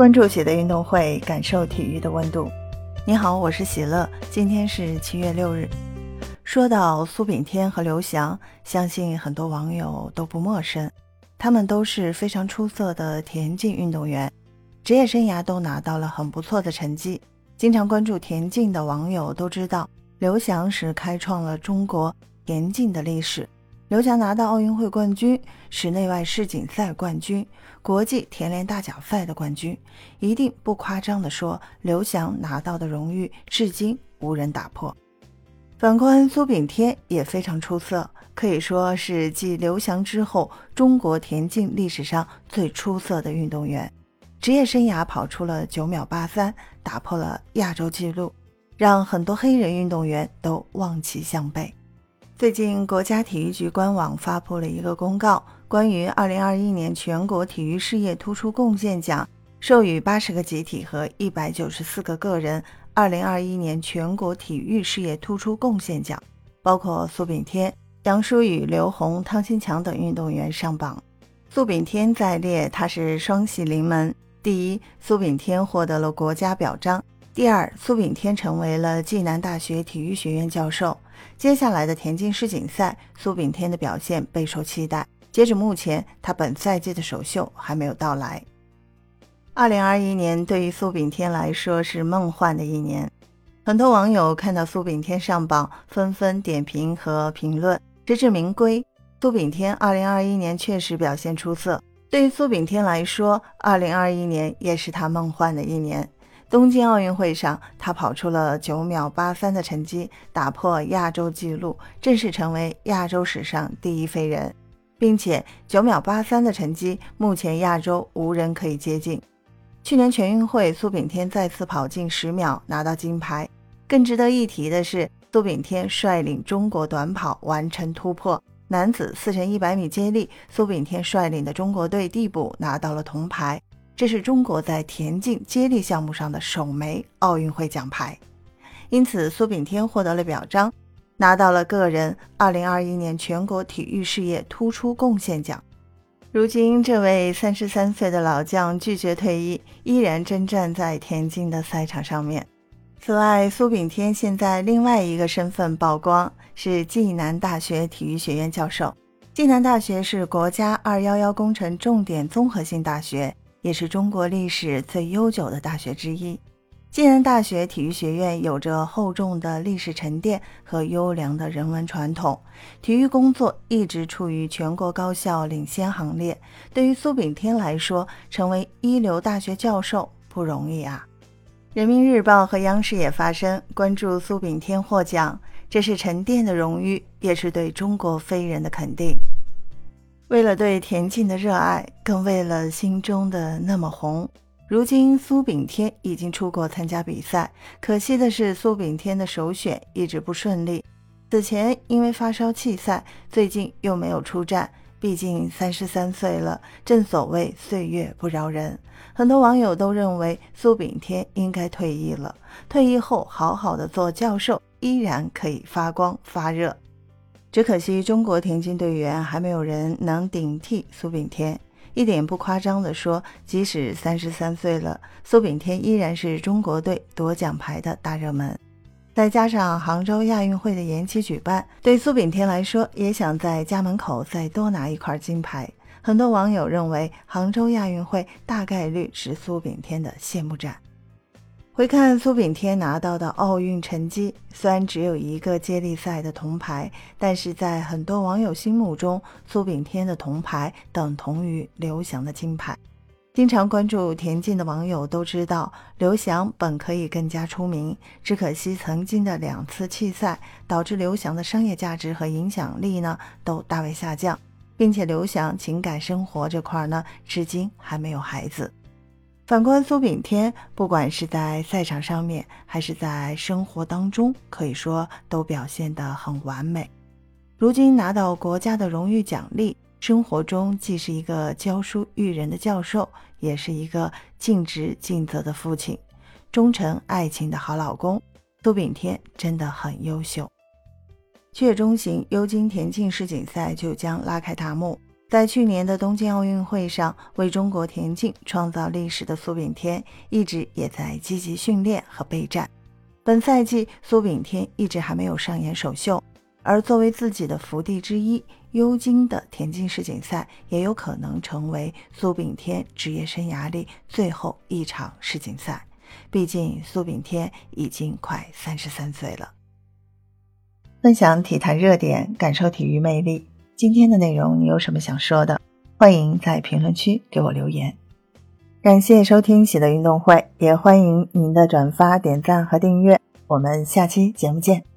关注喜的运动会，感受体育的温度。你好，我是喜乐，今天是七月六日。说到苏炳添和刘翔，相信很多网友都不陌生。他们都是非常出色的田径运动员，职业生涯都拿到了很不错的成绩。经常关注田径的网友都知道，刘翔是开创了中国田径的历史。刘翔拿到奥运会冠军、室内外世锦赛冠军、国际田联大奖赛的冠军，一定不夸张地说，刘翔拿到的荣誉至今无人打破。反观苏炳添也非常出色，可以说是继刘翔之后，中国田径历史上最出色的运动员。职业生涯跑出了九秒八三，打破了亚洲纪录，让很多黑人运动员都望其项背。最近，国家体育局官网发布了一个公告，关于二零二一年全国体育事业突出贡献奖，授予八十个集体和一百九十四个个人二零二一年全国体育事业突出贡献奖，包括苏炳添、杨舒雨、刘虹、汤新强等运动员上榜。苏炳添在列，他是双喜临门。第一，苏炳添获得了国家表彰。第二，苏炳添成为了暨南大学体育学院教授。接下来的田径世锦赛，苏炳添的表现备受期待。截止目前，他本赛季的首秀还没有到来。二零二一年对于苏炳添来说是梦幻的一年，很多网友看到苏炳添上榜，纷纷点评和评论。实至名归，苏炳添二零二一年确实表现出色。对于苏炳添来说，二零二一年也是他梦幻的一年。东京奥运会上，他跑出了九秒八三的成绩，打破亚洲纪录，正式成为亚洲史上第一飞人，并且九秒八三的成绩，目前亚洲无人可以接近。去年全运会，苏炳添再次跑进十秒，拿到金牌。更值得一提的是，苏炳添率领中国短跑完成突破，男子四乘一百米接力，苏炳添率领的中国队递补拿到了铜牌。这是中国在田径接力项目上的首枚奥运会奖牌，因此苏炳添获得了表彰，拿到了个人2021年全国体育事业突出贡献奖。如今，这位三十三岁的老将拒绝退役，依然征战在田径的赛场上面。此外，苏炳添现在另外一个身份曝光，是暨南大学体育学院教授。暨南大学是国家211工程重点综合性大学。也是中国历史最悠久的大学之一。暨南大学体育学院有着厚重的历史沉淀和优良的人文传统，体育工作一直处于全国高校领先行列。对于苏炳添来说，成为一流大学教授不容易啊！人民日报和央视也发声，关注苏炳添获奖，这是沉淀的荣誉，也是对中国飞人的肯定。为了对田径的热爱，更为了心中的那么红，如今苏炳添已经出国参加比赛。可惜的是，苏炳添的首选一直不顺利。此前因为发烧弃赛，最近又没有出战。毕竟三十三岁了，正所谓岁月不饶人。很多网友都认为苏炳添应该退役了，退役后好好的做教授，依然可以发光发热。只可惜，中国田径队员还没有人能顶替苏炳添。一点不夸张地说，即使三十三岁了，苏炳添依然是中国队夺奖牌的大热门。再加上杭州亚运会的延期举办，对苏炳添来说，也想在家门口再多拿一块金牌。很多网友认为，杭州亚运会大概率是苏炳添的谢幕战。回看苏炳添拿到的奥运成绩，虽然只有一个接力赛的铜牌，但是在很多网友心目中，苏炳添的铜牌等同于刘翔的金牌。经常关注田径的网友都知道，刘翔本可以更加出名，只可惜曾经的两次弃赛，导致刘翔的商业价值和影响力呢都大为下降，并且刘翔情感生活这块呢，至今还没有孩子。反观苏炳添，不管是在赛场上面，还是在生活当中，可以说都表现得很完美。如今拿到国家的荣誉奖励，生活中既是一个教书育人的教授，也是一个尽职尽责的父亲，忠诚爱情的好老公。苏炳添真的很优秀。七月中旬，尤金田径世锦赛就将拉开大幕。在去年的东京奥运会上为中国田径创造历史的苏炳添，一直也在积极训练和备战。本赛季，苏炳添一直还没有上演首秀，而作为自己的福地之一，优金的田径世锦赛也有可能成为苏炳添职业生涯里最后一场世锦赛。毕竟，苏炳添已经快三十三岁了。分享体坛热点，感受体育魅力。今天的内容你有什么想说的？欢迎在评论区给我留言。感谢收听喜乐运动会，也欢迎您的转发、点赞和订阅。我们下期节目见。